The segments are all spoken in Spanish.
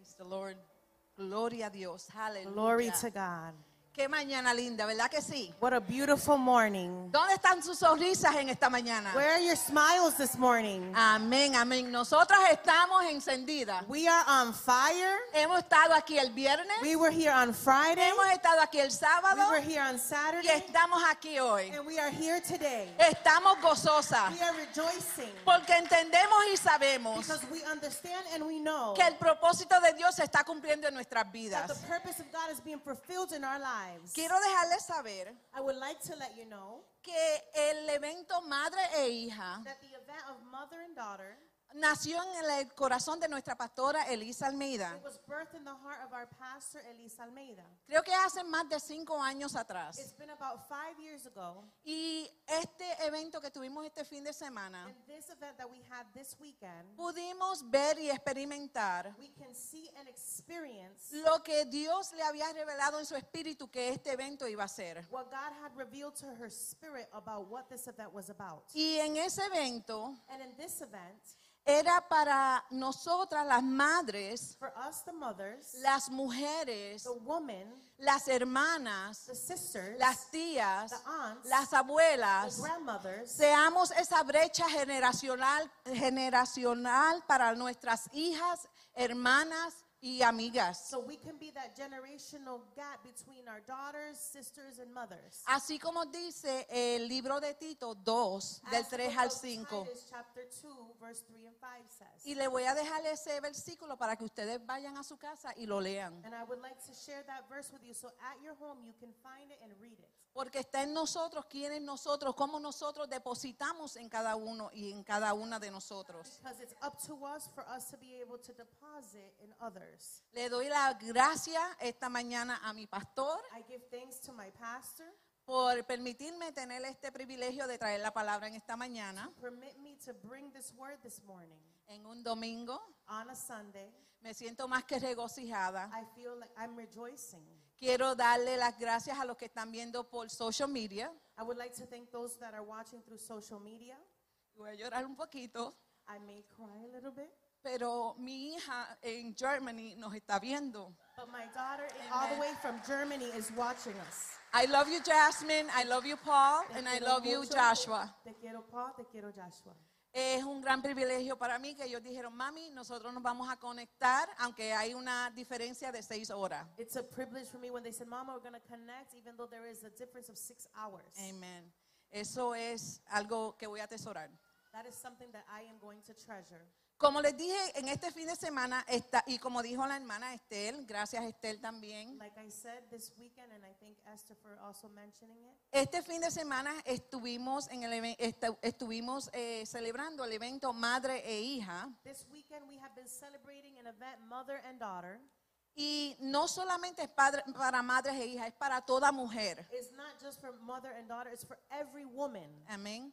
Praise the Lord. Gloria a Dios. Aleluya. Glory to God. Qué mañana linda, ¿verdad que sí? What a beautiful morning. ¿Dónde están sus sonrisas en esta mañana? Where are your smiles this morning? Amén, amén. Nosotras estamos encendidas. We are on fire. Hemos estado aquí el viernes, We were here on Friday. hemos estado aquí el We sábado were here on y Saturday. estamos aquí hoy. And we are here today. Estamos gozosas We are rejoicing porque entendemos y sabemos because we understand and we know que el propósito de Dios se está cumpliendo en nuestras that vidas. the purpose of God is being fulfilled in our lives. Quiero dejarles saber I would like to let you know que el evento Madre e Hija that the event of mother and daughter nació en el corazón de nuestra pastora Elisa Almeida. it was birthed in the heart of our pastor Elisa Almeida. Creo que hace más de cinco años atrás. It's been about five years ago, Y este evento que tuvimos este fin de semana, and this event that we had this weekend, pudimos ver y experimentar we can see and experience lo que Dios le había revelado en su espíritu que este evento iba a ser. what God had revealed to her spirit about what this event was about. Y en ese evento And in this event, era para nosotras las madres, for us, the mothers, las mujeres, the women, las hermanas, the sisters, las tías, the aunts, las the abuelas, grandmothers, seamos esa brecha generacional, generacional para nuestras hijas, hermanas y amigas. so we can be that generational gap between our daughters, sisters, and mothers. Así como dice el libro de Tito 2, del As the 3 book al of 5. Titus, chapter 2, verse 3 and 5 says. Y le voy a dejar ese versículo para que ustedes vayan a su casa y lo lean. And I would like to share that verse with you so at your home you can find it and read it. Porque está en nosotros, quién es nosotros, cómo nosotros depositamos en cada uno y en cada una de nosotros. Because it's up to us for us to be able to deposit in others. Le doy la gracia esta mañana a mi pastor I give thanks to my pastor. por permitirme tener este privilegio de traer la palabra en esta mañana, Permit me to bring this word this morning en un domingo. on a Sunday. Me siento más que regocijada. I feel like I'm rejoicing. Quiero darle las gracias a los que están viendo por social media. I would like to thank those that are watching through social media. Voy a llorar un poquito, I may cry a little bit, pero mi hija en Germany nos está viendo. but my daughter all the way from Germany is watching us. I love you, Jasmine. I love you, Paul. Te And I quiero love you, mucho. Joshua. Te quiero Paul, te quiero Joshua. Es un gran privilegio para mí que ellos dijeron, mami, nosotros nos vamos a conectar, aunque hay una diferencia de seis horas. It's a privilege for me when they said, Mama, we're going to connect, even though there is a difference of six hours. Amen. Eso es algo que voy a atesorar. That is something that I am going to treasure. Como les dije, en este fin de semana, está, y como dijo la hermana Estel, gracias Estel también, Like I said this weekend, and I thank Esther for also mentioning it. este fin de semana estuvimos, en el, estuvimos eh, celebrando el evento Madre e Hija, This weekend, we have been celebrating an event, Mother and Daughter. y no solamente es padre- para madres e hijas, es para toda mujer. It's not just for mother and daughter, it's for every woman. Amén.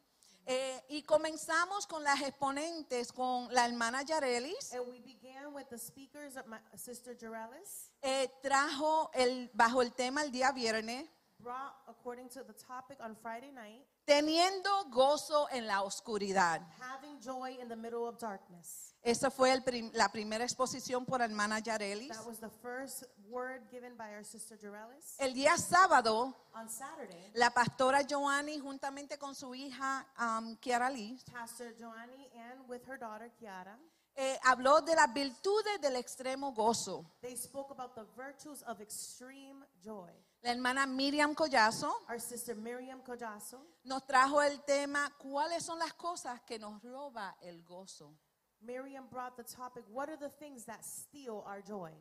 Eh, y comenzamos con las exponentes, con la hermana Yarelis. And we began with the speakers of my sister Jarelis, Eh, trajo el, bajo el tema el día viernes, brought according to the topic on Friday night, teniendo gozo en la oscuridad. having joy in the middle of darkness. Esa fue el prim- la primera exposición por hermana Yarelis. That was the first word given by our sister Jarelis. El día sábado, On Saturday, la pastora Joanny, juntamente con su hija um, Kiara Lee, Pastor Joanny and with her daughter Kiara, eh, habló de las virtudes del extremo gozo. they spoke about the virtues of extreme joy. La hermana Miriam Collazo Our sister Miriam Kojaso, nos trajo el tema ¿Cuáles son las cosas que nos roba el gozo? Miriam brought the topic, what are the things that steal our joy?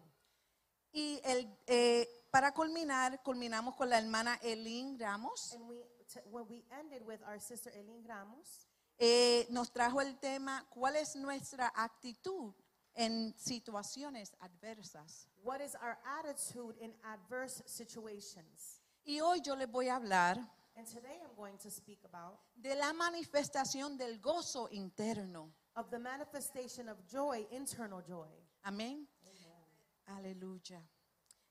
Y el, eh, para culminar, culminamos con la hermana Elin Ramos. And we, t- when we ended with our sister Eileen Ramos, Eh, nos trajo el tema ¿Cuál es nuestra actitud en situaciones adversas? What is our attitude in adverse situations? Y hoy yo les voy a hablar And today I'm going to speak about de la manifestación del gozo interno. of the manifestation of joy, internal joy. Amén. Aleluya.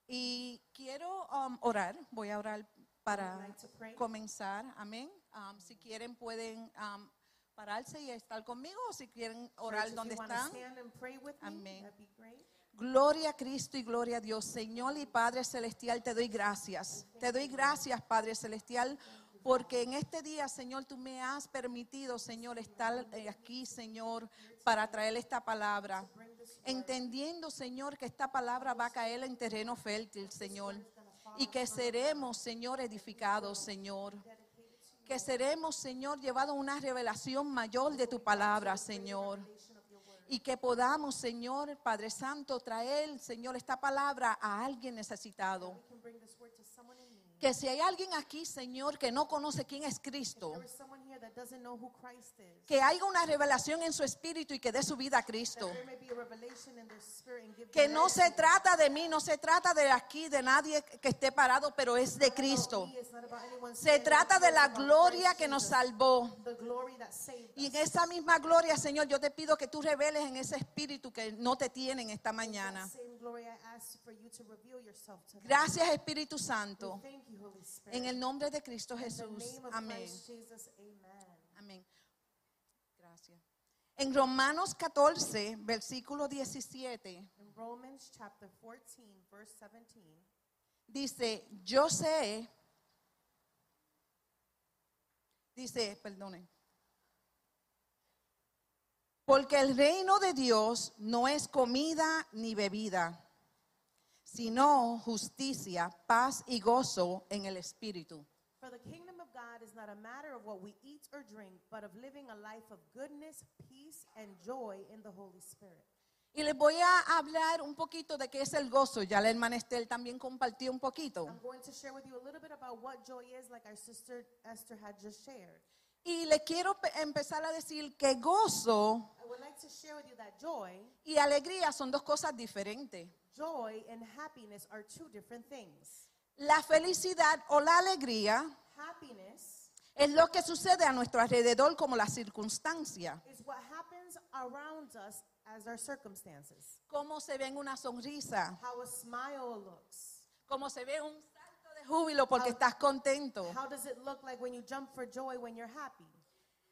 Y quiero um, orar, voy a orar para like to pray. comenzar. Amén. Um, si quieren pueden um, pararse y estar conmigo o si quieren orar Church, if donde you wanna están. stand and pray with me, Amén. that'd be great. Gloria a Cristo y gloria a Dios. Señor y Padre Celestial, te doy gracias. Te doy gracias, Padre Celestial, porque en este día, Señor, tú me has permitido, Señor, estar eh, aquí, Señor, para traer esta palabra. Entendiendo, Señor, que esta palabra va a caer en terreno fértil, Señor. Y que seremos, Señor, edificados, Señor. Que seremos, Señor, llevados a una revelación mayor de tu palabra, Señor y que podamos, Señor Padre Santo, traer, Señor, esta palabra a alguien necesitado. Que si hay alguien aquí, Señor, que no conoce quién es Cristo, There is someone here that doesn't know who Christ is. que haya una revelación en su espíritu y que dé su vida a Cristo. Que no se trata de mí, no se trata de aquí, de nadie que esté parado, pero es de Cristo. Se trata de la gloria que nos salvó. Y en esa misma gloria, Señor, yo te pido que tú reveles en ese espíritu que no te tienen esta mañana. Same glory I ask for you to reveal yourself to them. Gracias, Espíritu Santo. We Thank you, Holy Spirit. En el nombre de Cristo Jesús. Amén. Jesus. Amén. Gracias. En Romanos 14, versículo 17, In Romans chapter 14, verse 17, dice, yo sé, dice, perdone, porque el reino de Dios no es comida ni bebida, sino justicia, paz y gozo en el Espíritu. For the kingdom of God is not a matter of what we eat or drink, but of living a life of goodness, peace, and joy in the Holy Spirit. Y les voy a hablar un poquito de qué es el gozo. Ya la hermana Estel también compartió un poquito. I'm going to share with you a little bit about what joy is, like our sister Esther had just shared. Y le quiero pe- empezar a decir que gozo I would like to share with you that joy, y alegría son dos cosas diferentes. joy and happiness are two different things. La felicidad o la alegría Happiness es lo que sucede a nuestro alrededor como la circunstancia. is what happens around us as our circumstances. Cómo se ve en una sonrisa, How a smile looks. cómo se ve un júbilo porque estás contento. How does it look like when you jump for joy when you're happy?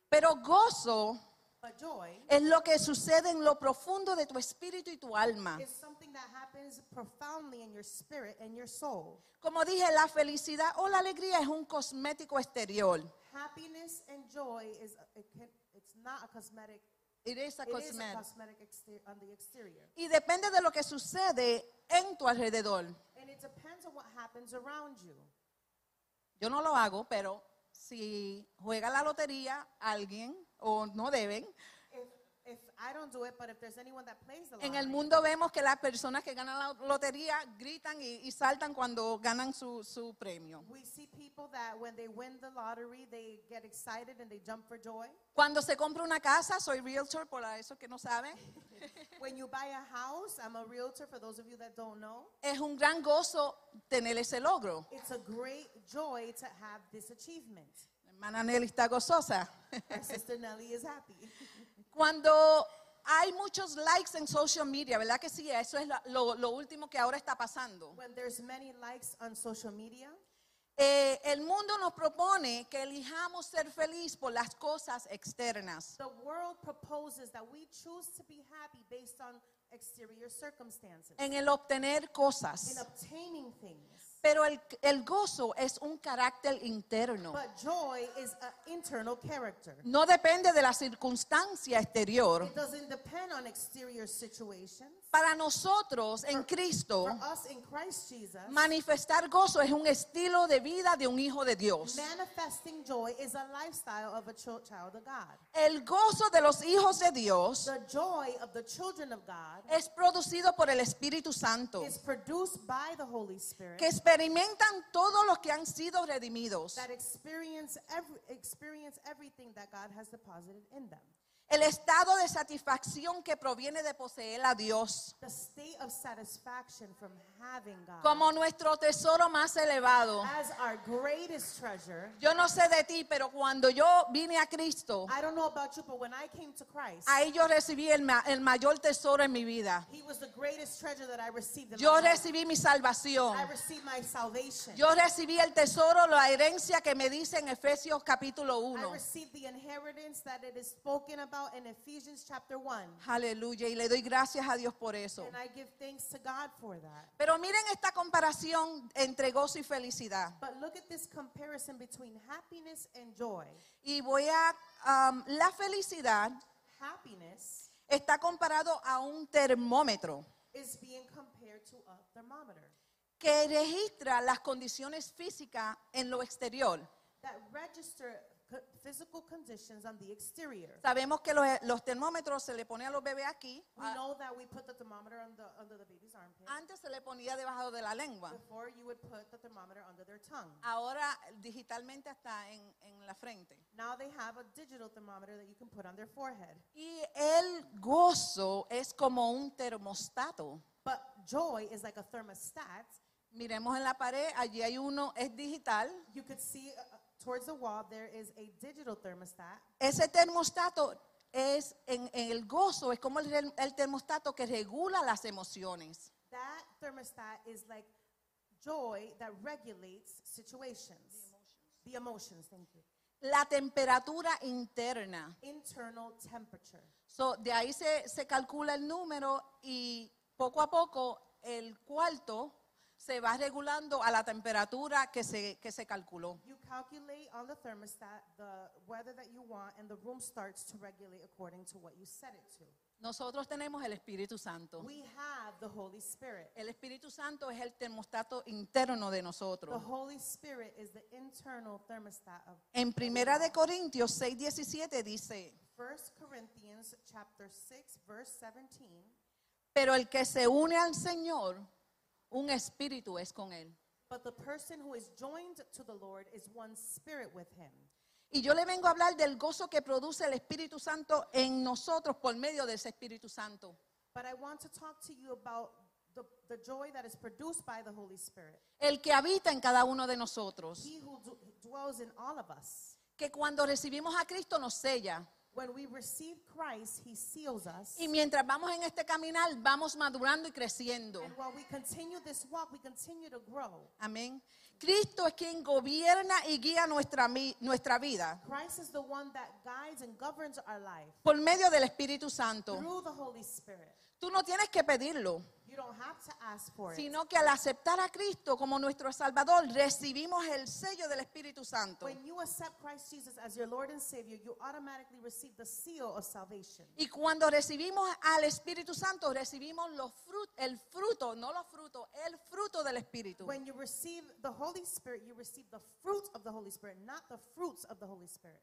Pero gozo But joy es lo que sucede en lo profundo de tu espíritu y tu alma. is something that happens profoundly in your spirit and your soul. Como dije, la felicidad o la alegría es un cosmético exterior. Happiness and joy is it can, it's not a cosmetic. It is a It is a cosmetic. cosmetic exter- on the exterior, Y depende de lo que sucede en tu alrededor. and it depends on what happens around you. Yo no lo hago, pero si juega la lotería alguien o no deben, If I don't do it, but if there's anyone that plays the en el lottery, mundo vemos que las personas que ganan la lotería gritan y, y saltan cuando ganan su, su premio. we see people that when they win the lottery, they get excited and they jump for joy. Cuando se compra una casa, soy realtor, por eso que no saben, When you buy a house, I'm a realtor. For those of you that don't know, es un gran gozo tener ese logro. it's a great joy to have this achievement. La hermana Nelly está gozosa. Our sister Nelly is happy. Cuando hay muchos likes en social media, ¿verdad que sí? Eso es lo, lo último que ahora está pasando. When there's many likes on social media, Eh, el mundo nos propone que elijamos ser feliz por las cosas externas. the world proposes that we choose to be happy based on exterior circumstances, en el obtener in cosas. obtaining things. Pero el, el gozo es un carácter interno. But joy is an internal character. No depende de la circunstancia exterior. It doesn't depend on exterior situations. Para nosotros en Cristo, For us in Christ Jesus, manifestar gozo es un estilo de vida de un hijo de Dios. manifesting joy is a lifestyle of a chil- child of God. El gozo de los hijos de Dios The joy of the children of God es producido por el Espíritu Santo, is produced by the Holy Spirit que experimentan todos los que han sido redimidos. that experience every, experience everything that God has deposited in them. El estado de satisfacción que proviene de poseer a Dios The state of satisfaction from having God como nuestro tesoro más elevado. as our greatest treasure. Yo no sé de ti, pero cuando yo vine a Cristo, I don't know about you, but when I came to Christ, ahí yo recibí el, ma- el mayor tesoro en mi vida. He was the greatest treasure that I received in Yo my life. recibí mi salvación. I received my salvation. Yo recibí el tesoro, la herencia que me dice en Efesios capítulo I 1. received the inheritance that it is spoken about in Ephesians chapter 1. Aleluya. Y le doy gracias a Dios por eso. And I give thanks to God for that. Pero miren esta comparación entre gozo y felicidad. But look at this comparison between happiness and joy. Y voy a, um, la felicidad Happiness está comparado a un termómetro is being compared to a thermometer que registra las condiciones físicas en lo exterior. that register physical conditions on the exterior. Sabemos que los, los termómetros se le pone a los bebés aquí. We a- know that we put the thermometer on the, under the baby's armpit. Antes se le ponía debajo de la lengua. Before you would put the thermometer under their tongue. Ahora digitalmente está en, en la frente. Now they have a digital thermometer that you can put on their forehead. Y el gozo es como un termostato. But joy is like a thermostat. Miremos en la pared, allí hay uno, es digital. You could see uh, towards the wall there is a digital thermostat. Ese termostato es en, en el gozo, es como el, el termostato que regula las emociones. That thermostat is like joy that regulates situations. The emotions, thank you. La temperatura interna. Internal temperature. So, de ahí se, se calcula el número y poco a poco el cuarto se va regulando a la temperatura que se, que se calculó. You calculate on the thermostat the weather that you want, and the room starts to regulate according to what you set it to. Nosotros tenemos el Espíritu Santo. We have the Holy Spirit. El Espíritu Santo es el termostato interno de The nosotros. Holy Spirit is the internal thermostat of En Primera de Corintios 6:17 dice, 1 Corinthians chapter 6 verse 17. pero el que se une al Señor, un espíritu es con él. But the person who is joined to the Lord is one spirit with him. Y yo le vengo a hablar del gozo que produce el Espíritu Santo en nosotros por medio de ese Espíritu Santo. But I want to talk to you about the, the joy that is produced by the Holy Spirit. El que habita en cada uno de nosotros. He who dwells in all of us. Que cuando recibimos a Cristo nos sella. When we receive Christ, he seals us. Y mientras vamos en este caminar, vamos madurando y creciendo. And while we continue this walk, we continue to grow. Amén. Cristo es quien gobierna y guía nuestra, nuestra vida Christ is the one that guides and governs our life por medio del Espíritu Santo. through the Holy Spirit. Tú no tienes que pedirlo, You don't have to ask for it. sino que al aceptar a Cristo como nuestro Salvador, recibimos el sello del Espíritu Santo. When you accept Christ Jesus as your Lord and Savior, you automatically receive the seal of salvation. Y cuando recibimos al Espíritu Santo, recibimos los frut- el fruto, no los frutos, el fruto del Espíritu. When you receive the Holy Spirit, you receive the fruit of the Holy Spirit, not the fruits of the Holy Spirit.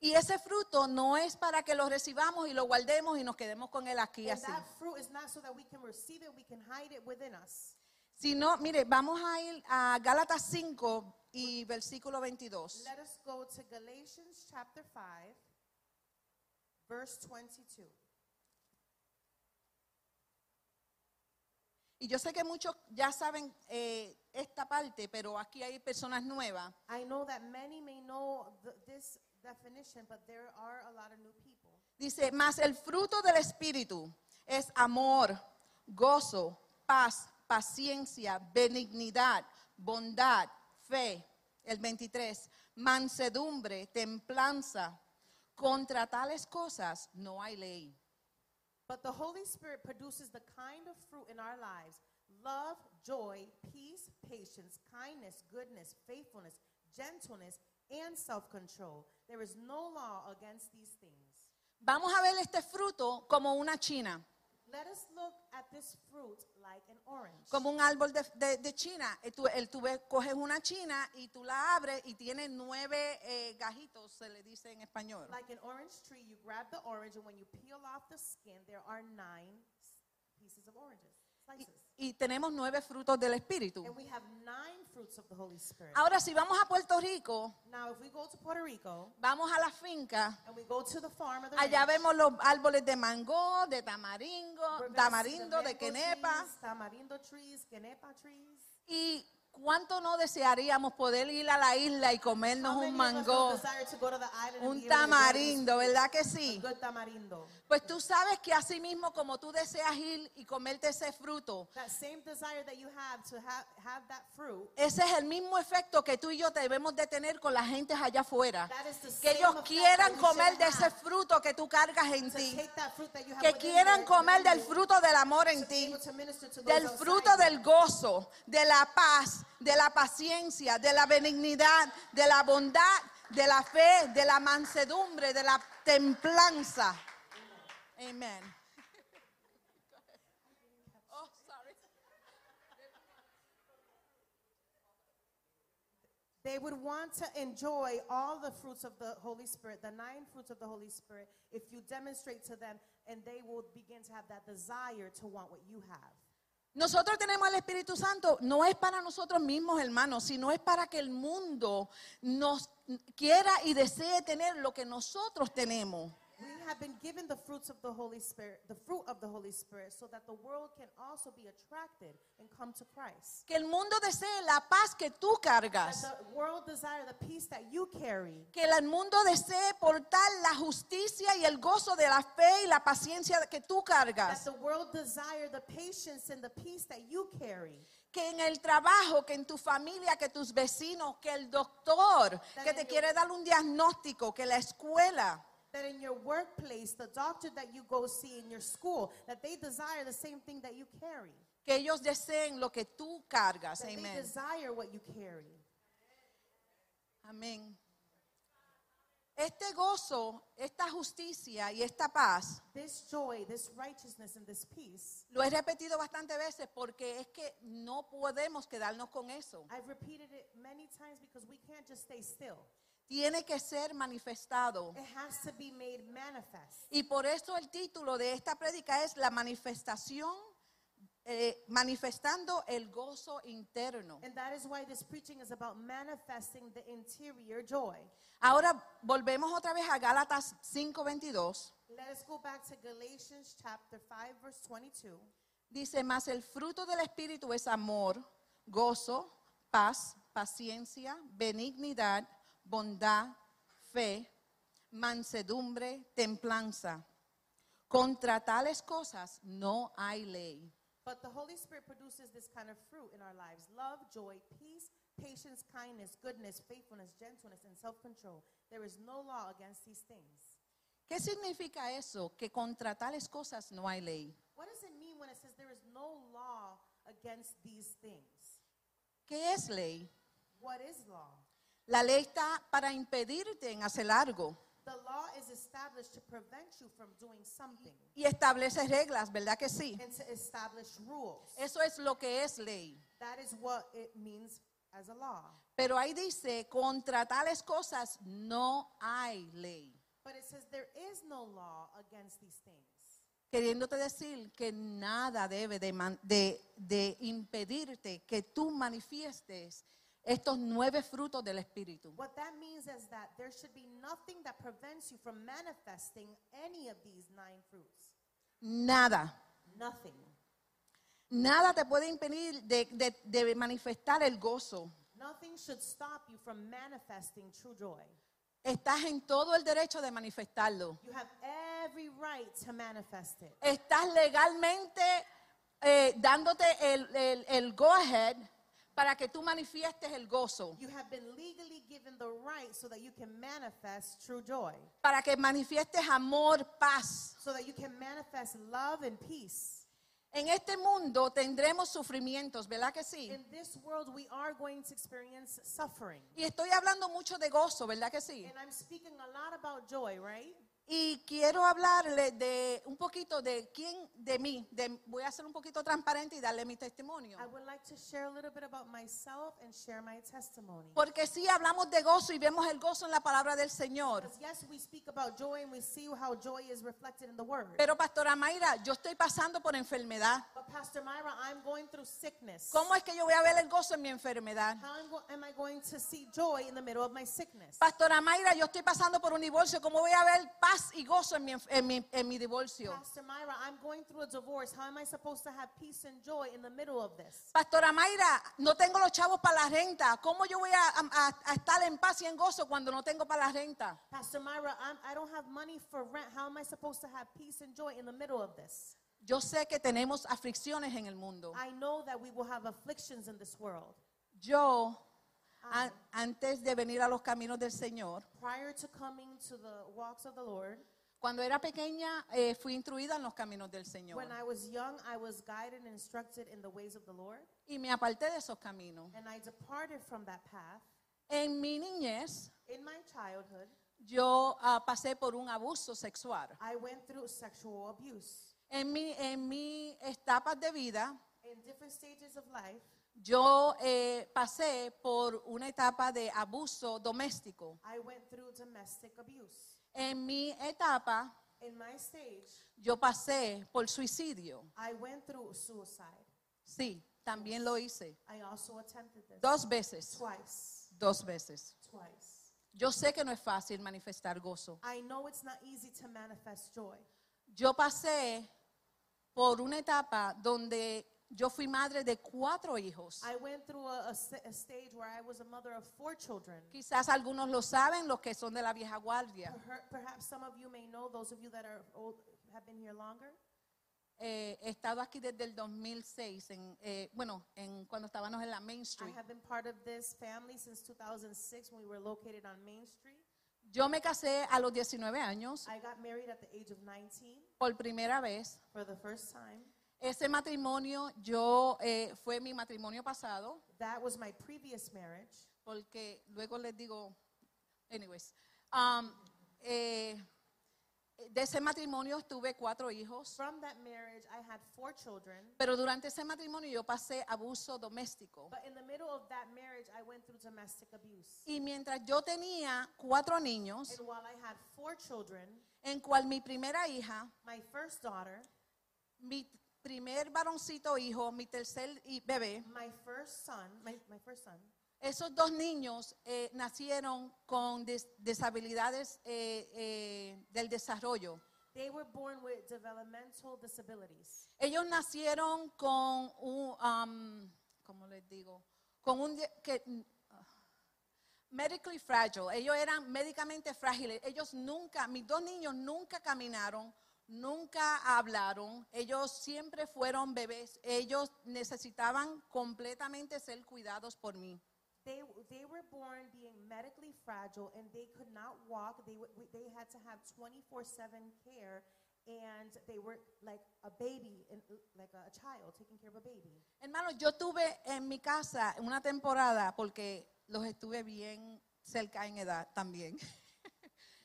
Y ese fruto no es para que lo recibamos y lo guardemos y nos quedemos con él aquí And así. that fruit is not so that we can receive it, we can hide it within us. Sino, mire, vamos a ir a Gálatas 5 y versículo 22. Let us go to Galatians chapter 5, verse 22. Y yo sé que muchos ya saben eh, esta parte, pero aquí hay personas nuevas. I know that many may know th- this definition, but there are a lot of new people. Dice, más el fruto del Espíritu es amor, gozo, paz, paciencia, benignidad, bondad, fe. El 23, mansedumbre, templanza. Contra tales cosas no hay ley. But the Holy Spirit produces the kind of fruit in our lives love, joy, peace, patience, kindness, goodness, faithfulness, gentleness, and self control. There is no law against these things. Vamos a ver este fruto como una china, Let us look at this fruit like an orange. como un árbol de, de- de china. Tú, el- tú coges una china y tú la abres y tiene nueve eh, gajitos, se le dice en español. Like an orange tree, you grab the orange, and when you peel off the skin, there are nine pieces of oranges, slices. Y tenemos nueve frutos del Espíritu. And we have nine fruits of the Holy Spirit. Ahora, si vamos a Puerto Rico, Now, if we go to Puerto Rico vamos a la finca, and we go to the farm or the allá ranch, vemos los árboles de mango, de tamaringo, we're gonna see the tamarindo, de mango quenepa. trees, tamarindo trees, quenepa trees. Y ¿Cuánto no desearíamos poder ir a la isla y comernos un mango, un tamarindo, verdad que sí? Pues tú sabes que así mismo como tú deseas ir y comerte ese fruto, That same desire that you have to have, have that fruit, ese es el mismo efecto que tú y yo debemos de tener con la gente allá afuera. Que ellos quieran comer de ese fruto que tú cargas en ti. Que quieran comer del fruto del amor en ti. del fruto del gozo, de la paz, de la paciencia, de la benignidad, de la bondad, de la fe, de la mansedumbre, de la templanza. Amén. Oh. They would want to enjoy all the fruits of the Holy Spirit, the nine fruits of the Holy Spirit, if you demonstrate to them, and they will begin to have that desire to want what you have. Nosotros tenemos al Espíritu Santo, no es para nosotros mismos, hermanos, sino es para que el mundo nos quiera y desee tener lo que nosotros tenemos. Have been given the fruits of the Holy Spirit, the fruit of the Holy Spirit, so that the world can also be attracted and come to Christ. Que el mundo desee la paz que tú That cargas. the world desire the peace that you carry. que el mundo desee portar la justicia y el gozo de la fe y la paciencia que tú That cargas. the world desire the patience and the peace that you carry. Que en el trabajo, que en tu familia, que tus vecinos, que el doctor que te quiere dar un diagnóstico, que la escuela, That in your workplace, the doctor that you go see in your school, that they desire the same thing that you carry. que ellos deseen lo que tú cargas. That they desire what you carry. Amén. Este gozo, esta justicia y esta paz, This joy, this righteousness, and this peace, lo he repetido bastantes veces porque es que no podemos quedarnos con eso. I've repeated it many times because we can't just stay still. Tiene que ser manifestado. It has to be made manifest. Y por eso el título de esta prédica es la manifestación, eh, manifestando el gozo interno. And that is why this preaching is about manifesting the interior joy. Ahora volvemos otra vez a Gálatas 5:22. Let us go back to Galatians chapter 5, verse 22. Dice, más el fruto del Espíritu es amor, gozo, paz, paciencia, benignidad, bondad, fe, mansedumbre, templanza. Contra tales cosas no hay ley. But the Holy Spirit produces this kind of fruit in our lives love, joy, peace, patience, kindness, goodness, faithfulness, gentleness, and self control. There is no law against these things. ¿Qué significa eso? Que contra tales cosas no hay ley. What does it mean when it says there is no law against these things? ¿Qué es ley? What is law? La ley está para impedirte en hacer algo The law is established to prevent you from doing something y establece reglas, ¿verdad que sí? and to establish rules. Eso es lo que es ley. That is what it means as a law. Pero ahí dice, contra tales cosas no hay ley. But it says there is no law against these things. Queriéndote decir que nada debe de, man- de- de impedirte que tú manifiestes estos nueve frutos del Espíritu. What that means is that there should be nothing that prevents you from manifesting any of these nine fruits. Nada. Nothing. Nada te puede impedir de, de- de manifestar el gozo. Nothing should stop you from manifesting true joy. Estás en todo el derecho de manifestarlo. You have every right to manifest it. Estás legalmente eh, dándote el, el- el go ahead para que tú manifiestes el gozo, You have been legally given the right so that you can manifest true joy, para que manifiestes amor, paz. so that you can manifest love and peace. En este mundo tendremos sufrimientos, ¿verdad que sí? In this world, we are going to experience suffering. Y estoy hablando mucho de gozo, ¿verdad que sí? And I'm speaking a lot about joy, right? Y quiero hablarle de un poquito de quién, de mí. de- voy a ser un poquito transparente y darle mi testimonio. I would like to share a little bit about myself and share my testimony. Porque sí hablamos de gozo y vemos el gozo en la palabra del Señor. Because yes, we speak about joy and we see how joy is reflected in the word. Pero Pastora Mayra, yo estoy pasando por enfermedad. But Pastor Myra, I'm going through sickness. ¿Cómo es que yo voy a ver el gozo en mi enfermedad? How am go- am I going to see joy in the middle of my sickness? Pastora Mayra, yo estoy pasando por un divorcio. ¿Cómo voy a ver paz paz y gozo en mi, en mi, en mi divorcio? Pastor Myra, I'm going through a divorce. How am I supposed to have peace and joy in the middle of this? Pastora Mayra, no tengo los chavos para la renta. ¿Cómo yo voy a, a- a estar en paz y en gozo cuando no tengo para la renta? Pastor Myra, I'm, I don't have money for rent. How am I supposed to have peace and joy in the middle of this? Yo sé que tenemos aflicciones en el mundo. I know that we will have afflictions in this world. Yo, a- antes de venir a los caminos del Señor, Prior to coming to the walks of the Lord, cuando era pequeña, eh, fui instruida en los caminos del Señor. when I was young, I was guided and instructed in the ways of the Lord, Y me aparté de esos caminos. and I departed from that path. En mi niñez, In my childhood, yo ah, pasé por un abuso sexual. I went through sexual abuse. En mi, en mi etapas de vida, In different stages of life, yo eh, pasé por una etapa de abuso doméstico. I went through domestic abuse. En mi etapa, In my stage, yo pasé por suicidio. I went through suicide. Sí, también lo hice. I also attempted this Dos veces. twice. Dos veces. Twice. Yo sé que no es fácil manifestar gozo. I know it's not easy to manifest joy. Yo pasé por una etapa donde yo fui madre de cuatro hijos. I went through a, a sta- a stage where I was a mother of four children. Quizás algunos lo saben, los que son de la vieja guardia. Per- Perhaps some of you may know, those of you that are old, have been here longer. Eh, he estado aquí desde el 2006, en, eh, bueno, en, cuando estábamos en la Main I Street. have been part of this family since 2006 when we were located on Main Street. Yo me casé a los 19 años I got married at the age of 19 por primera vez. for the first time. Ese matrimonio, yo, eh, fue mi matrimonio pasado, That was my previous marriage. porque luego les digo, anyways, um, eh, de ese matrimonio tuve cuatro hijos, From that marriage, I had four children. pero durante ese matrimonio yo pasé abuso doméstico. But in the middle of that marriage, I went through domestic abuse. Y mientras yo tenía cuatro niños, And while I had four children, en cual mi primera hija, my first daughter, mi primer varoncito hijo, mi tercer bebé, my first son, my, my first son, esos dos niños eh, nacieron con des- deshabilidades eh, eh, del desarrollo. they were born with developmental disabilities. Ellos nacieron con un, um, ¿cómo les digo? Con un, que, uh, medically fragile. Ellos eran médicamente frágiles. Ellos nunca, mis dos niños nunca caminaron, nunca hablaron. Ellos siempre fueron bebés. Ellos necesitaban completamente ser cuidados por mí. They, they were born being medically fragile and they could not walk. They, they had to have 24 7 care and they were like a baby, and, like a child, taking care of a baby. Hermanos, yo tuve en mi casa una temporada porque los estuve bien cerca en edad también.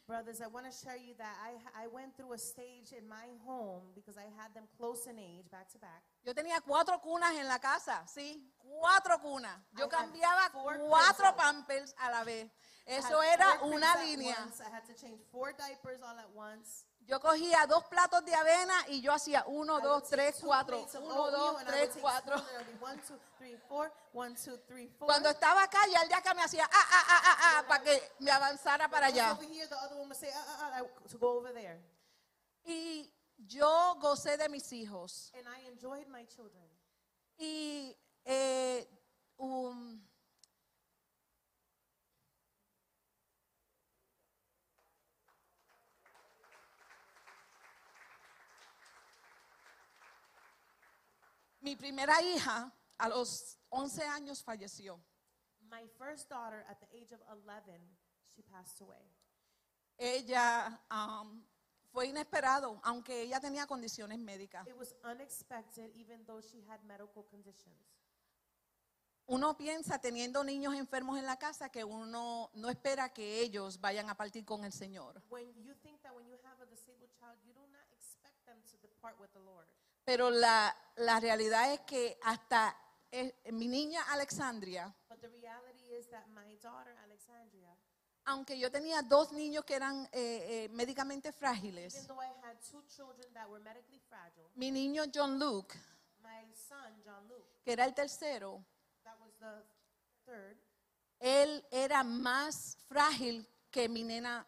Brothers, I want to share you that I, I went through a stage in my home because I had them close in age, back to back. Yo tenía cuatro cunas en la casa, sí, cuatro cunas. Yo I had cambiaba four cuatro pampers a la vez. I had Eso era four una at línea. once. I had to change four diapers all at once. Yo cogía dos platos de avena y yo hacía uno, dos, tres, cuatro. Uno, dos, tres, cuatro. Cuando estaba acá, ya el yaca me hacía ah, ah, ah, ah, ah, para que me avanzara para allá. go over there. Y yo gocé de mis hijos. And I enjoyed my children. Y eh, um, mi primera hija a los 11 años falleció. My first daughter, at the age of 11, she passed away. Ella um, fue inesperado, aunque ella tenía condiciones médicas. It was unexpected, even though she had medical conditions. Uno piensa teniendo niños enfermos en la casa que uno no espera que ellos vayan a partir con el Señor. When you think that when you have a disabled child, you do not expect them to depart with the Lord. Pero la, la realidad es que hasta eh, mi niña Alexandria, But the reality is that my daughter, Alexandria, aunque yo tenía dos niños que eran eh, eh, médicamente even frágiles, though I had two children that were medically fragile, mi niño John Luke, my son, John Luke, que era el tercero, that was the third, él era más frágil que mi nena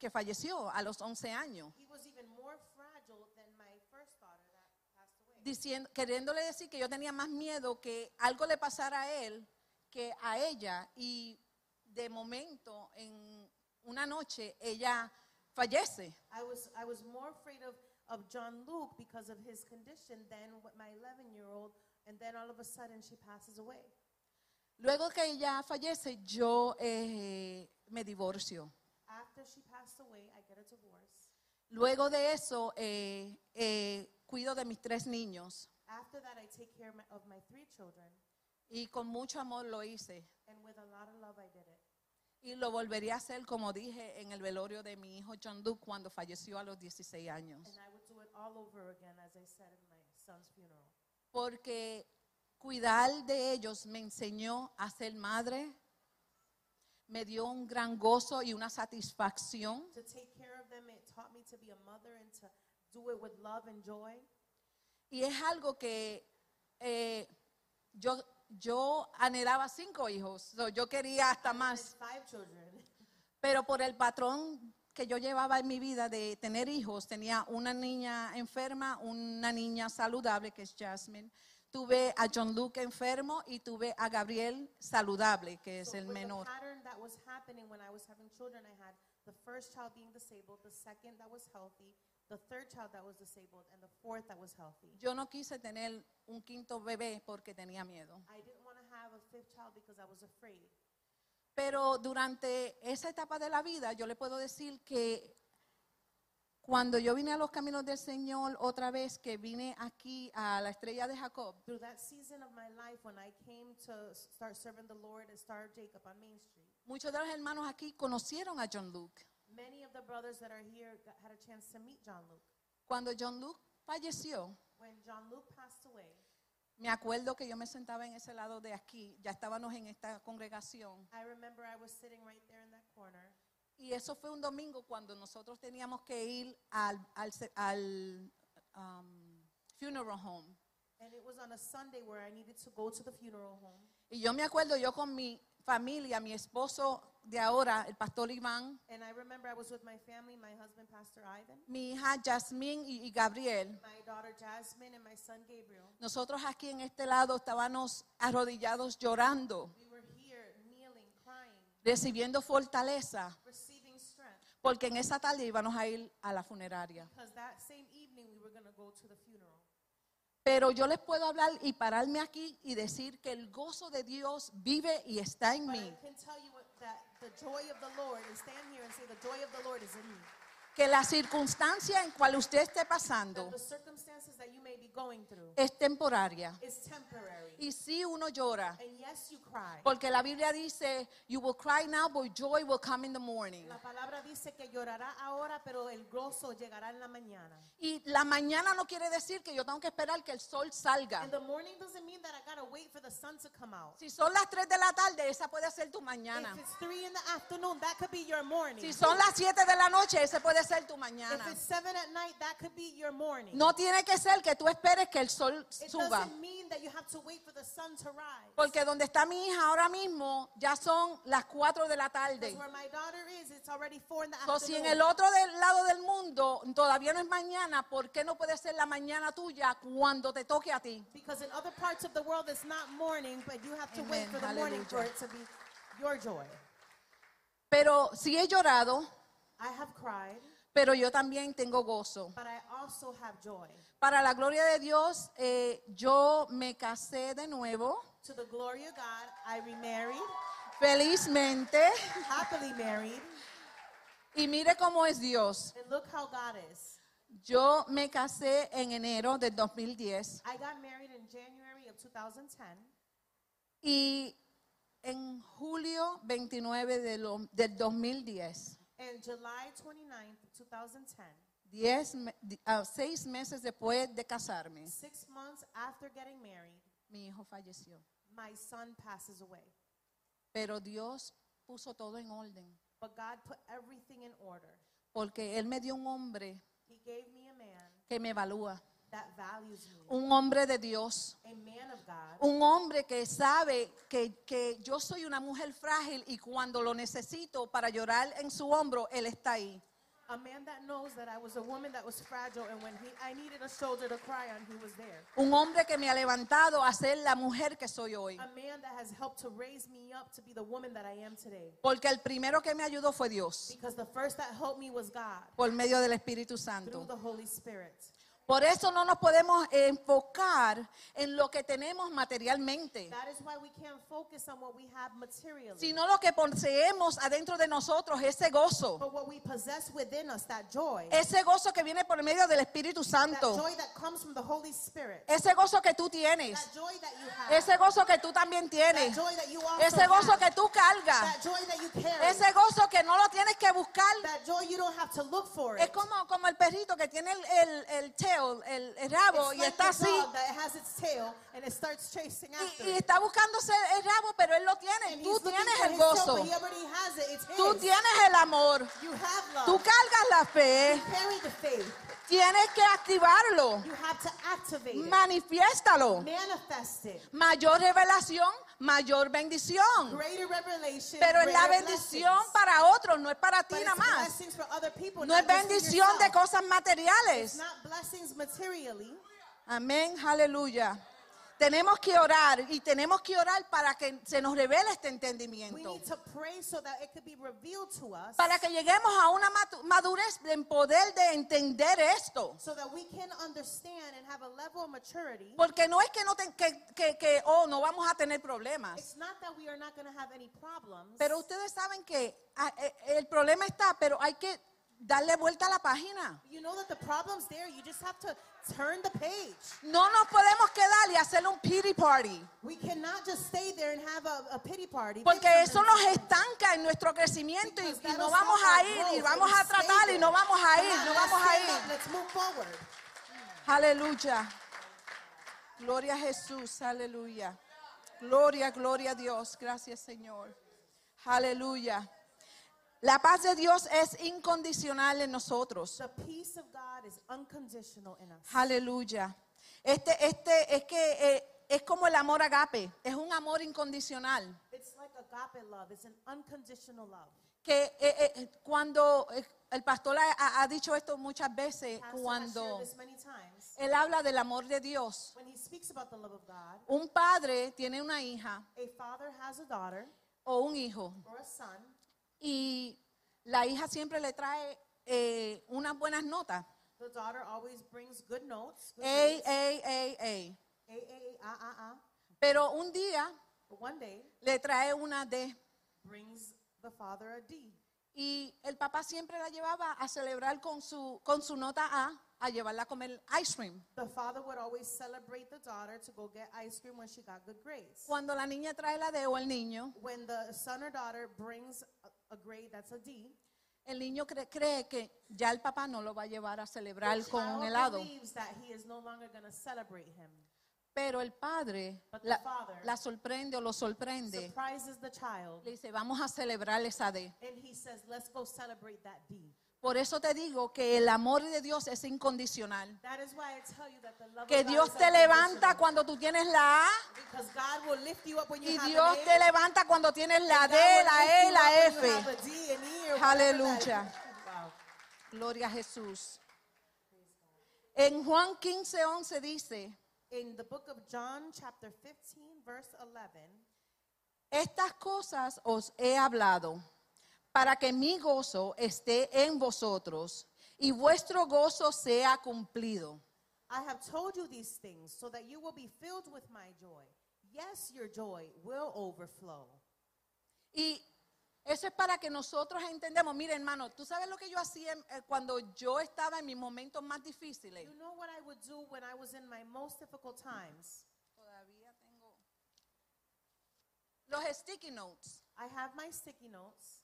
que falleció a los 11 años. He was even more fragile than my first daughter that passed away. Diciendo, queriéndole decir que yo tenía más miedo que algo le pasara a él que a ella. Y de momento, en una noche, ella fallece. I was I was more afraid of of John Luke because of his condition than what my 11 year old, and then all of a sudden she passes away. Luego que ella fallece, yo eh, me divorcio. After she passed away, I get a divorce. Luego de eso, eh, eh, cuido de mis tres niños. After that, I take care of my, three children, Y con mucho amor lo hice. and with a lot of love, I did it. Y lo volvería a hacer, como dije, en el velorio de mi hijo John Duke cuando falleció a los 16 años. And I would do it all over again, as I said in my son's funeral. Porque cuidar de ellos me enseñó a ser madre, me dio un gran gozo y una satisfacción. To take care of them, it taught me to be a mother and to do it with love and joy. Y es algo que eh, yo, yo anhelaba cinco hijos, so, yo quería hasta más, five children. pero por el patrón que yo llevaba en mi vida de tener hijos, tenía una niña enferma, una niña saludable, que es Jasmine, tuve a John Luke enfermo y tuve a Gabriel saludable, que es So el menor. The the third child that was disabled, and the fourth that was healthy. Yo no quise tener un quinto bebé porque tenía miedo. I didn't want to have a fifth child because I was afraid. Pero durante esa etapa de la vida, yo le puedo decir que cuando yo vine a los caminos del Señor otra vez, que vine aquí a la estrella de Jacob, Through that season of my life when I came to start serving the Lord at Star Jacob on Main Street, muchos de los hermanos aquí conocieron a John Luke. Many of the brothers that are here got, had a chance to meet John Luke. Cuando John Luke falleció, When John Luke passed away, me acuerdo que yo me sentaba en ese lado de aquí, ya estábamos en esta congregación, I remember I was sitting right there in that corner. y eso fue un domingo cuando nosotros teníamos que ir al, al, al, um, funeral home. And it was on a Sunday where I needed to go to the funeral home. Y yo me acuerdo yo con mi familia, mi esposo de ahora, el pastor Iván, And I remember I was with my family, my husband, Pastor Ivan, mi hija Jasmine y, y Gabriel. my daughter Jasmine, and my son Gabriel. Nosotros aquí en este lado estábamos arrodillados llorando, We were here kneeling, crying, recibiendo fortaleza, receiving strength. porque en esa tarde íbamos a ir a la funeraria. Because that same evening we were going to go to the funeral. Pero yo les puedo hablar y pararme aquí y decir que el gozo de Dios vive y está en But I mí. can tell you what, that the joy of the Lord, and stand here and say, the joy of the Lord is in me. Que la circunstancia en cual usted esté pasando es temporaria. Y sí uno llora, And yes, you cry. porque la Biblia dice, you will cry now, but joy will come in the morning. La palabra dice que llorará ahora, pero el gozo llegará en la mañana. Y la mañana no quiere decir que yo tengo que esperar que el sol salga. And the morning doesn't mean that I gotta wait for the sun to come out. Si son las 3 de la tarde, esa puede ser tu mañana. If it's three in the afternoon, that could be your morning. Si son las 7 de la noche, ese puede ser tu If mañana. it's seven at night, that could be your morning. No tiene que ser que tú esperes que el sol it suba. doesn't mean that you have to wait for the sun to rise. Porque donde está mi hija ahora mismo, ya son las 4 de la tarde. Because where my daughter is, it's already four in the So, si en afternoon. el otro del lado del mundo todavía no es mañana, ¿por qué no puede ser la mañana tuya cuando te toque a ti? Because in other parts of the world, it's not morning, but you have to wait Amen. for the morning for Hallelujah. it to be your joy. Pero sí he llorado, I have cried, pero yo también tengo gozo. but I also have joy. Para la gloria de Dios, eh, yo me casé de nuevo, To the glory of God, I remarried, felizmente, happily married, y mire cómo es Dios. and look how God is. Yo me casé en enero del 2010 I got married in January of 2010, y en julio 29 de lo- del 2010, and July 29th, 2010, diez ah, seis meses después de casarme, six months after getting married, mi hijo falleció. my son passes away. Pero Dios puso todo en orden, But God put everything in order. porque Él me dio un hombre He gave me a man que me evalúa, un hombre de Dios. a man of God, Un hombre que sabe que, que yo soy una mujer frágil y cuando lo necesito para llorar en su hombro, Él está ahí. A man that knows that I was a woman that was fragile and when he, I needed a shoulder to cry on, he was there. Un hombre que me ha levantado a ser la mujer que soy hoy. A man that has helped to raise me up to be the woman that I am today. Porque el primero que me ayudó fue Dios, Because the first that helped me was God por medio del Espíritu Santo. Por eso no nos podemos enfocar en lo que tenemos materialmente, That is why we can't focus on what we have materially. sino lo que poseemos adentro de nosotros, ese gozo. But what we possess within us, that joy, Ese gozo que viene por medio del Espíritu that Santo. joy that comes from the Holy Spirit, Ese gozo que tú tienes. that joy that you have, Ese gozo que tú también that tienes. joy that you also Ese gozo have, que tú cargas. that joy that you carry, Ese gozo que no lo tienes que buscar. that joy you don't have to look for Es it. como, como el perrito que tiene el, el, el tail, el, el rabo, y like está así. tail Y, y está buscándose el rabo, pero él lo tiene. And Tú tienes el tail, gozo. it. Tú tienes el amor. You have love. Tú cargas la fe. Tienes que activarlo. Manifiéstalo. Mayor revelación, mayor bendición. Pero es la bendición blessings. para otros, no es para ti nada más. people, No es bendición de cosas materiales. Amén, aleluya. Tenemos que orar y tenemos que orar para que se nos revele este We entendimiento. need to pray so that it could be revealed to us. Para que lleguemos a una madurez en poder de entender esto. so that we can understand and have a level of maturity. Porque no es que, no te- que, que, que, oh, no vamos a tener problemas. Problems. Pero ustedes saben que ah, eh, el problema está, pero hay que darle vuelta a la página. you know that the problem's there. You just have to turn the page. No nos podemos quedar y hacer un pity party. We cannot just stay there and have a, a pity party. Porque eso nos estanca en nuestro crecimiento y, y no vamos a ir y vamos a tratar y no vamos a ir, no vamos a ir. Let's move forward. Aleluya. Gloria a Jesús, aleluya. Gloria, gloria a Dios. Gracias, Señor. Aleluya. La paz de Dios es incondicional en nosotros. The peace of God is unconditional in us. Aleluya. Este, este, es que eh, es como el amor agape, es un amor incondicional. It's like agape love. It's an unconditional love. Que eh, eh, cuando eh, el pastor ha- ha, dicho esto muchas veces, cuando él habla del amor de Dios. When he speaks about the love of God, Un padre tiene una hija a father has a daughter o un hijo or a son, y la hija siempre le trae eh, unas buenas notas. the daughter always brings good notes. Good A, grades. A, A, A. A, A, ah, ah, ah. Pero un día But one day le trae una D. brings the father a D. Y el papá siempre la llevaba a celebrar con su, con su nota A, a llevarla a comer ice cream. The father would always celebrate the daughter to go get ice cream when she got good grades. Cuando la niña trae la D o el niño, When the son or daughter brings a, grade that's a D, el niño cree, cree que ya el papá no lo va a llevar a celebrar con un helado. no. Pero el padre But the la, father la sorprende o lo sorprende. Surprises the child, Le dice, vamos a celebrar esa D. Por eso te digo que el amor de Dios es incondicional. Que Dios te levanta cuando tú tienes la A Because God will lift you up when you y Dios te levanta cuando tienes la D, la E la F. E, Aleluya. Gloria a Jesús. En Juan 15, 11 dice, In the book of John, chapter 15, verse 11, estas cosas os he hablado para que mi gozo esté en vosotros y vuestro gozo sea cumplido. I have told you these things so that you will be filled with my joy. Yes, your joy will overflow. Y eso es para que nosotros entendamos, mire hermano, tú sabes lo que yo hacía eh, cuando yo estaba en mis momentos más difíciles. You know what I would do when I was in my most difficult times? Todavía tengo los sticky notes. I have my sticky notes.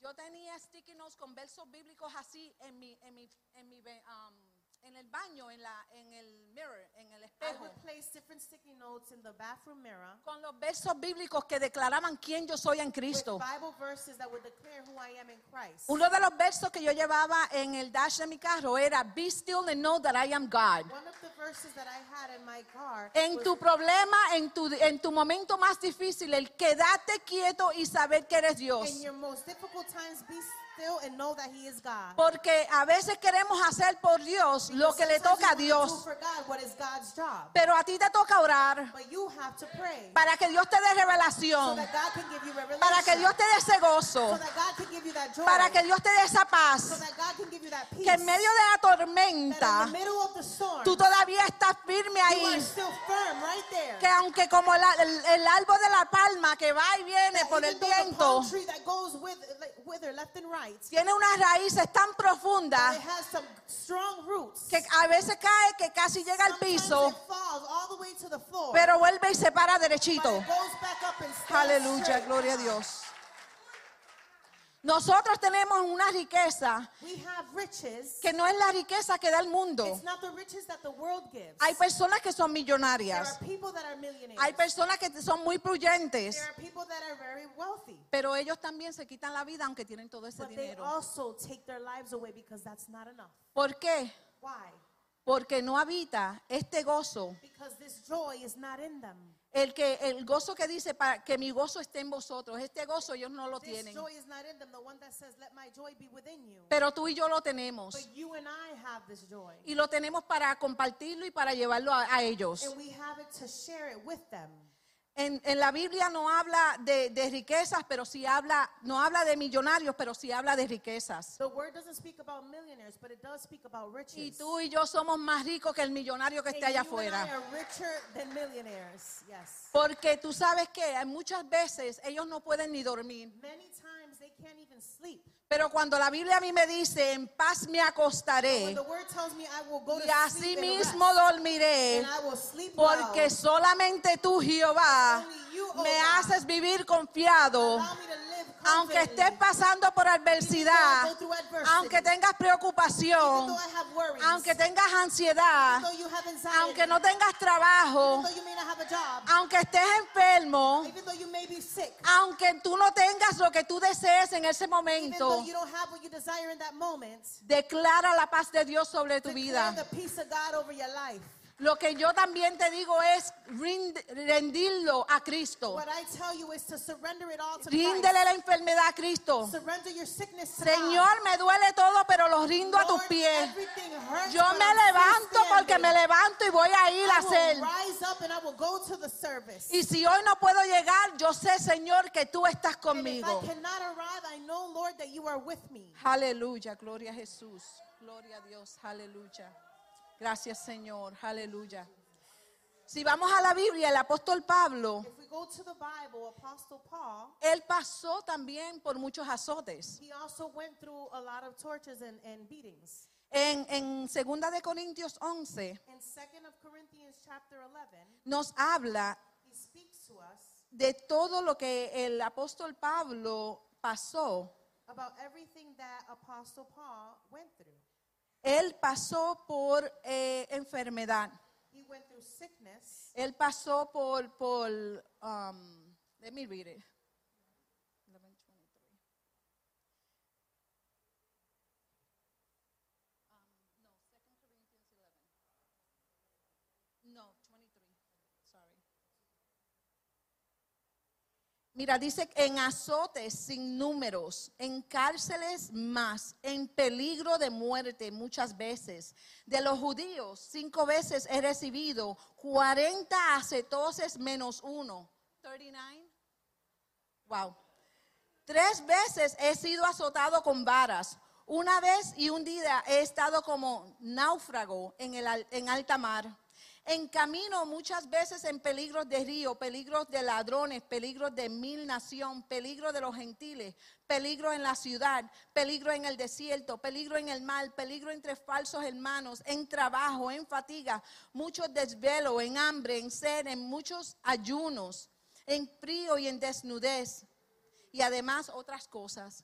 Yo tenía sticky notes con versos bíblicos así en mi, en mi, en mi, um, en el baño, en la, en el mirror, en el I espejo, would place different sticky notes in the bathroom mirror con los versos bíblicos que declaraban quién yo soy en with Cristo. Bible verses that would declare who I am in Christ. Uno de los versos que yo llevaba en el dash de mi carro era Be still and know that I am God. One of the verses that I had in my car En was, tu problema, en tu, en tu momento más difícil, el quedarte quieto y saber que eres Dios. in your most difficult times, be still and know that He is God. Porque a veces queremos hacer por Dios lo que le toca a Dios. for God what is God's job. Pero a ti te toca orar But you have to pray para que Dios te dé so revelación, that God can give you revelation. para que Dios te dé ese gozo, so that God can give you that joy. para que Dios te dé esa so paz. that God can give you that peace. Que en medio de la tormenta in the middle of the storm, tú todavía estás firme ahí. still firm right there. Que aunque como la- el, el árbol de la palma que va y viene That por el viento, with, left and right, tiene unas raíces tan profundas que a veces cae que casi llega al piso, pero vuelve y se para derechito. Aleluya, gloria a Dios. Nosotros tenemos una riqueza We have riches. que no es la riqueza que da el mundo. It's not the riches that the world gives. Hay personas que son There millonarias, are people that are millionaires. hay personas que son muy prudentes, There are people that are very wealthy. pero ellos también se quitan la vida aunque tienen todo ese But they dinero. also take their lives away because that's not enough. ¿Por qué? Why? Porque no habita este gozo, Because this joy is not in them. El que el gozo que dice para que mi gozo esté en vosotros. Este gozo ellos no lo This tienen, joy is not in them. The one that says, Let my joy be within you. pero tú y yo lo tenemos But you and I have this joy. y lo tenemos para compartirlo y para llevarlo a, a ellos. And we have it to share it with them. En, en la Biblia no habla de, de riquezas, pero sí habla, no habla de millonarios, pero sí habla de riquezas. The word doesn't speak about millionaires, but it does speak about riches. Y tú y yo somos más ricos que el millonario que esté allá afuera. Yes. Porque tú sabes que muchas veces ellos no pueden ni dormir. Many times they can't even sleep. Pero cuando la Biblia a mí me dice, en paz me acostaré me y así mismo dormiré, porque well, solamente tú, Jehová, you, oh me God, haces vivir confiado. Aunque estés pasando por adversidad, aunque tengas preocupación, worries, aunque tengas ansiedad, anxiety, aunque no tengas trabajo, job, aunque estés enfermo, sick, aunque tú no tengas lo que tú desees en ese momento, moment, declara la paz de Dios sobre tu vida. Lo que yo también te digo es rendirlo a Cristo. What I tell you is to surrender it all to Ríndele la enfermedad a Cristo. Señor, me duele todo, pero lo rindo a tus pies. Yo me levanto porque me levanto y voy a ir a hacer. Y si hoy no puedo llegar, yo sé, Señor, que tú estás conmigo. I cannot arrive, I know, Lord, that you are with me. Aleluya, gloria a Jesús. Gloria a Dios, aleluya. Gracias, Señor, aleluya. Si vamos a la Biblia, el apóstol Pablo, If we go to the Bible, Apostle Paul, él pasó también por muchos azotes. he also went through a lot of tortures and, and beatings. En, en Segunda de Corintios 11 In 2nd of Corinthians chapter 11, nos habla he speaks to us de todo lo que el apóstol Pablo pasó. about everything that Apostle Paul went through. Él pasó por eh, enfermedad. He went through sickness. Él pasó por, por um, let me read it. 11:23. Um, no, 2 Corinthians 11. No, 23. Sorry. Mira, dice en azotes sin números, en cárceles más, en peligro de muerte muchas veces. De los judíos, cinco veces he recibido 40 acetoses menos uno. 39. Wow. Tres veces he sido azotado con varas. Una vez y un día he estado como náufrago en, el, en alta mar. En camino muchas veces en peligros de río, peligros de ladrones, peligros de mil nación, peligro de los gentiles, peligro en la ciudad, peligro en el desierto, peligro en el mar, peligro entre falsos hermanos, en trabajo, en fatiga, muchos desvelo, en hambre, en sed, en muchos ayunos, en frío y en desnudez y además otras cosas.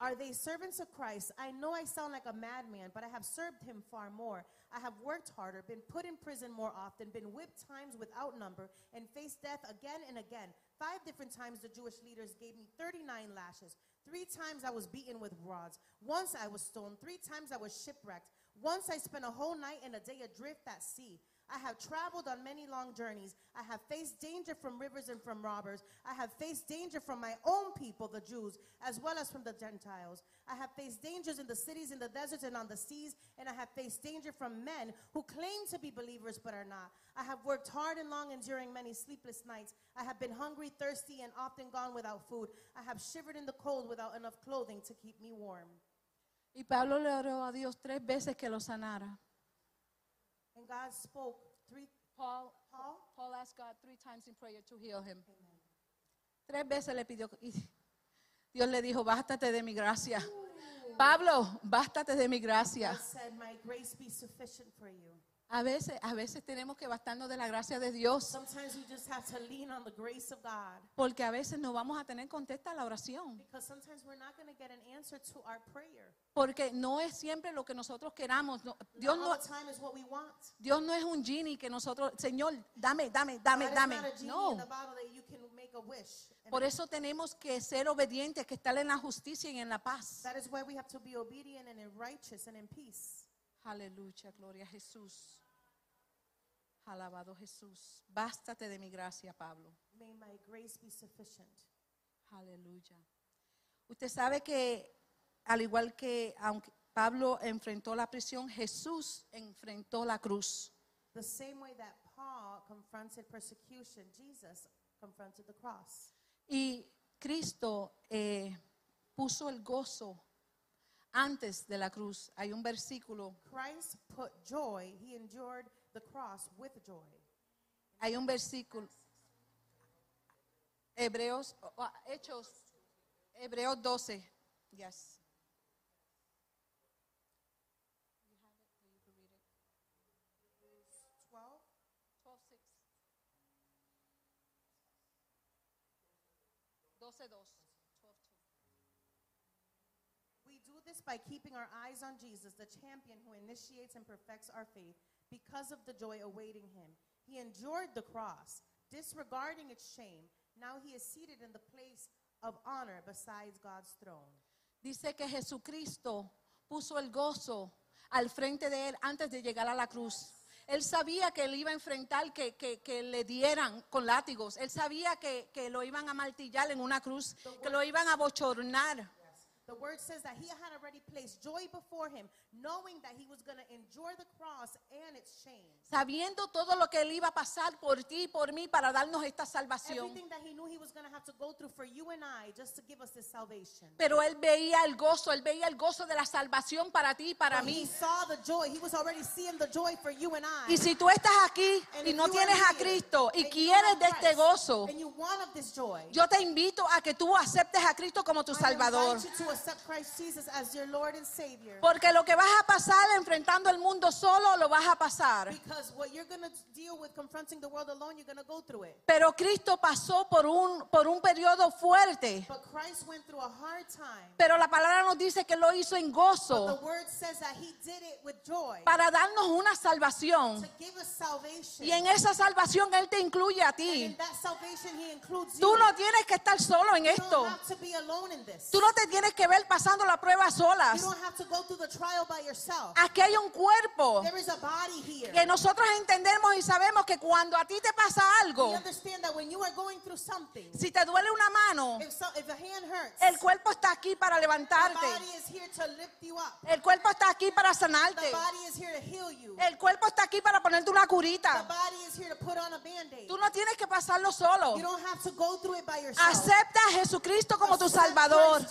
Are they servants of Christ? I know I sound like a madman, but I have served him far more. I have worked harder, been put in prison more often, been whipped times without number, and faced death again and again. Five different times the Jewish leaders gave me 39 lashes. Three times I was beaten with rods. Once I was stoned. Three times I was shipwrecked. Once I spent a whole night and a day adrift at sea. I have traveled on many long journeys. I have faced danger from rivers and from robbers. I have faced danger from my own people, the Jews, as well as from the Gentiles. I have faced dangers in the cities, in the deserts, and on the seas, and I have faced danger from men who claim to be believers but are not. I have worked hard and long, enduring many sleepless nights. I have been hungry, thirsty, and often gone without food. I have shivered in the cold without enough clothing to keep me warm. Y Pablo le oró a Dios tres veces que lo sanara. And God spoke three Paul, Paul? Paul asked God three times in prayer to heal him. Tres veces le pidió y Dios le dijo, bástate de mi gracia. Pablo, bástate de mi gracia. A veces, a veces tenemos que bastarnos de la gracia de Dios, porque a veces no vamos a tener contesta la oración, porque no es siempre lo que nosotros queramos. Dios no. Dios no es un genie que nosotros, Señor, dame, dame, dame, dame. a No. Make a wish. Por eso tenemos que ser obedientes, que estar en la justicia y en la paz. that is why we have to be obedient and in righteous and in peace. Aleluya, gloria a Jesús. Alabado Jesús. Bástate de mi gracia, Pablo. May my grace be sufficient. Aleluya. Usted sabe que, al igual que aunque Pablo enfrentó la prisión, Jesús enfrentó la cruz. The same way that Paul confronted persecution, Jesus confronted the cross. Y Cristo eh, puso el gozo antes de la cruz. Hay un versículo, Christ put joy, he endured the cross with joy. hay un versículo. Hebreos, Hechos, Hebreos 12. Yes. 12, 2. 12, 2. We do this by keeping our eyes on Jesus, the champion who initiates and perfects our faith, because of the joy awaiting him. He endured the cross, disregarding its shame. Now he is seated in the place of honor beside God's throne. Dice que Jesucristo puso el gozo al frente de él antes de llegar a la cruz. Él sabía que él iba a enfrentar que, que- le dieran con látigos. Él sabía que, que lo iban a martillar en una cruz, que lo iban a bochornar. The word says that he had already placed joy before him, knowing that he was going to endure the cross and its shame. Sabiendo todo lo que él iba a pasar por ti y por mí para darnos esta salvación. Everything that he knew he was going to have to go through for you and I just to give us this salvation. Pero él veía el gozo, él veía el gozo de la salvación para ti y para But he mí. saw the joy. He was already seeing the joy for you and I. Y si tú estás aquí And y no tienes a Cristo y quieres de este gozo, and you want of this joy, yo te invito a que tú aceptes a Cristo como tu I Salvador. Invite you to accept Christ Jesus as your Lord and Savior. Porque lo que vas a pasar enfrentando el mundo solo, lo vas a pasar. Because what you're going to deal with confronting the world alone, you're going to go through it. Pero Cristo pasó por un, por un periodo fuerte. But Christ went through a hard time. Pero la palabra nos dice que lo hizo en The gozo word says that he did it with joy para darnos una salvación. to give us salvation. Y en esa salvación Él te incluye a And in ti. that salvation, he includes Tú you. no tienes que estar solo en you esto. don't have to be alone in this. Tú no te tienes que ver pasando la prueba You solas. don't have to go through the trial by yourself. Aquí hay un cuerpo There is a body here. que nosotros entendemos y sabemos que cuando a ti te pasa algo, si te duele una mano, if, so, if hurts, el cuerpo está aquí para levantarte. El cuerpo está aquí para sanarte. El cuerpo está aquí para ponerte una curita. Tú no tienes que pasarlo solo. Acepta a Jesucristo como tu Salvador.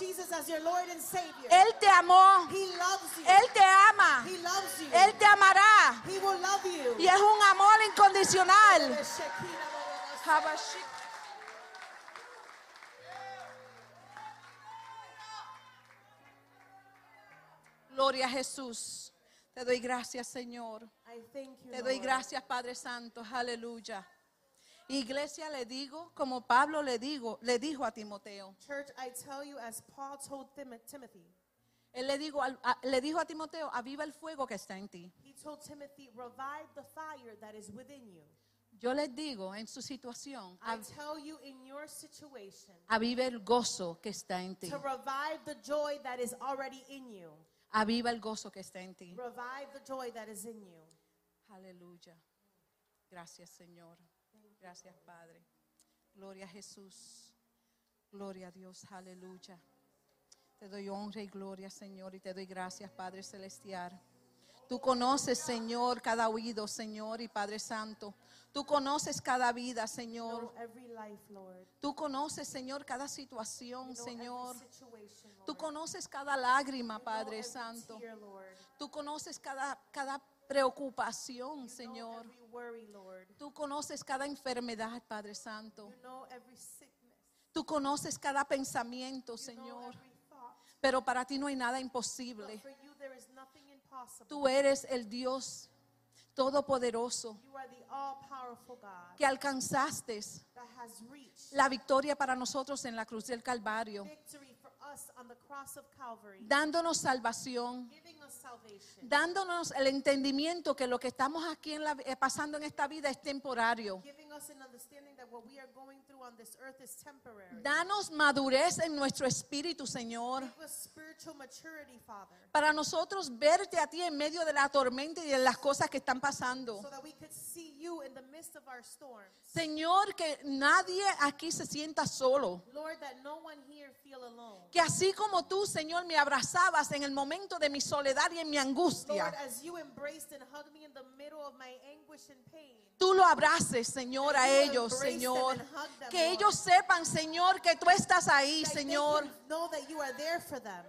Él te amó. He loves you. Él te ama. He loves you. Él te amará. He will love you. Y es un amor incondicional. Gloria a Jesús. Te doy gracias, Señor. Te doy gracias, Padre Santo. Aleluya. Iglesia le digo, como Pablo le digo, le dijo a Timoteo. Church, I tell you as Paul told Tim- Timothy. Él le, digo al- a- le dijo a Timoteo, aviva el fuego que está en ti. He told Timothy, revive the fire that is within you. Yo les digo, en su situación, I tell you in your situation aviva el gozo que está en ti. to revive the joy that is already in you. Aviva el gozo que está en ti. Revive the joy that is in you. Aleluya. Gracias, Señor. Gracias, Padre. Gloria a Jesús. Gloria a Dios. Aleluya. Te doy honra y gloria, Señor, y te doy gracias, Padre Celestial. Tú conoces, Señor, cada oído, Señor y Padre Santo. Tú conoces cada vida, Señor. know every life, Lord. Tú conoces, Señor, cada situación, Señor. Tú conoces cada lágrima, Padre Santo. Tú conoces cada, cada preocupación, You Señor. worry. Tú conoces cada enfermedad, Padre Santo. You know. Tú conoces cada pensamiento, You Señor. Pero para ti no hay nada imposible. Tú eres el Dios todopoderoso que alcanzaste la victoria para nosotros en la cruz del Calvario, victory Calvary, dándonos salvación, dándonos el entendimiento que lo que estamos aquí en la- eh, pasando en esta vida es temporario. Us understanding that what we are going through on this earth is temporary. Danos madurez en nuestro espíritu, Señor, Give us spiritual maturity, Father, para nosotros verte a ti en medio de la tormenta y de las cosas que están pasando. so that we could see you in the midst of our storms. Señor, que nadie aquí se sienta solo. Lord, that no one here feel alone. Que así como tú, Señor, me abrazabas en el momento de mi soledad y en mi Lord, angustia, as you embraced and hugged me in the middle of my anguish and pain, tú lo abraces, Señor, a ellos, Señor. Que ellos sepan, Señor, que tú estás ahí, Señor.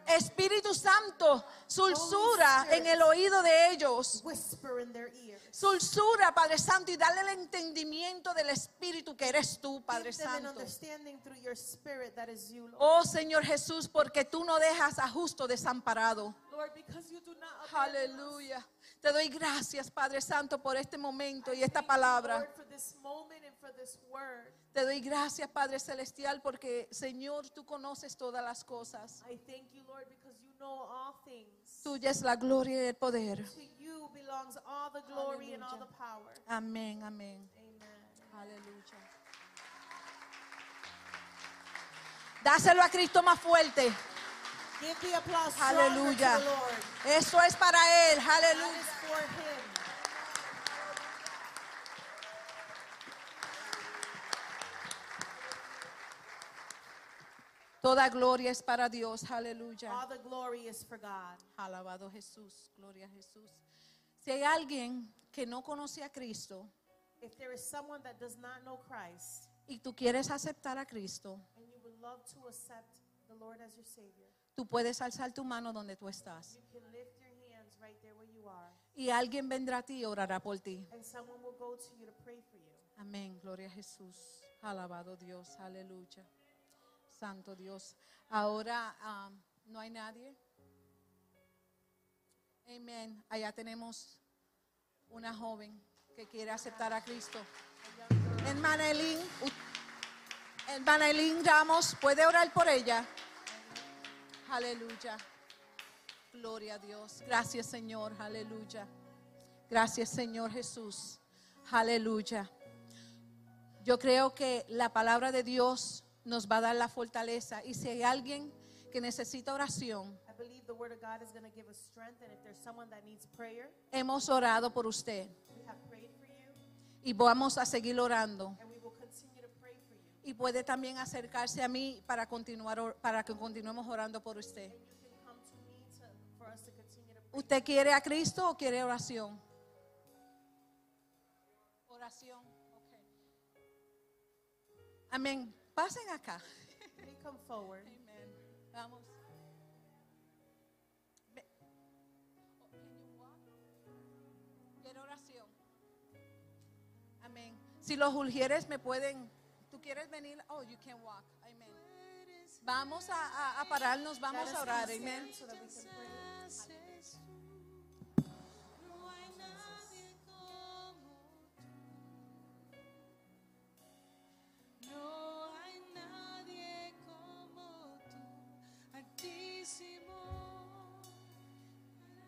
Espíritu Santo, sulsura en el oído de ellos. Sulsura, Padre Santo, y dale el entendimiento del Espíritu que eres tú, Padre Santo. Oh Señor Jesús, porque tú no dejas a justo desamparado. Aleluya. Te doy gracias, Padre Santo, por este momento y esta palabra. Lord, for this moment and for this word. Te doy gracias, Padre Celestial, porque, Señor, tú conoces todas las cosas. I thank you, Lord, because you know all things. Tuya es la gloria y el poder. To you belongs all the glory and all Aleluya. the power. Amén, amén. Amen. Aleluya. Dáselo a Cristo más fuerte. Give the applause Aleluya. to the Lord. Eso es para Él. Aleluya. is for him. Toda gloria es para Dios. Aleluya. All the glory is for God. Alabado Jesús. Gloria a Jesús. Si hay alguien que no conoce a Cristo If there is someone that does not know Christ y tú quieres aceptar a Cristo, and you would love to accept the Lord as your Savior, tú puedes alzar tu mano donde tú estás. you can lift your hands right there where you are, Y alguien vendrá a ti y orará por ti. and someone will go to you to pray for you. Amén. Gloria a Jesús. Alabado Dios. Aleluya. Santo Dios. Ahora ah, no hay nadie. Amén. Allá tenemos una joven que quiere aceptar a Cristo. Hermana Elín, hermana Elín Ramos, ¿puede orar por ella? Aleluya. Gloria a Dios. Gracias Señor. Aleluya. Gracias Señor Jesús. Aleluya. Yo creo que la palabra de Dios nos va a dar la fortaleza. Y si hay alguien que necesita oración, prayer, hemos orado por usted we have prayed for you, y vamos a seguir orando. and we will continue to pray for you. Y puede también acercarse a mí para continuar para que continuemos orando por usted. ¿Usted quiere a Cristo o quiere oración? Oración. ok. Amén. Pasen acá. They come forward. Amén. Vamos. ¿Quiere oración? Amén. Si los ulgieres me pueden, ¿tú quieres venir? Oh, you can walk. Amén. Vamos a, a- a pararnos, vamos a orar. Amén.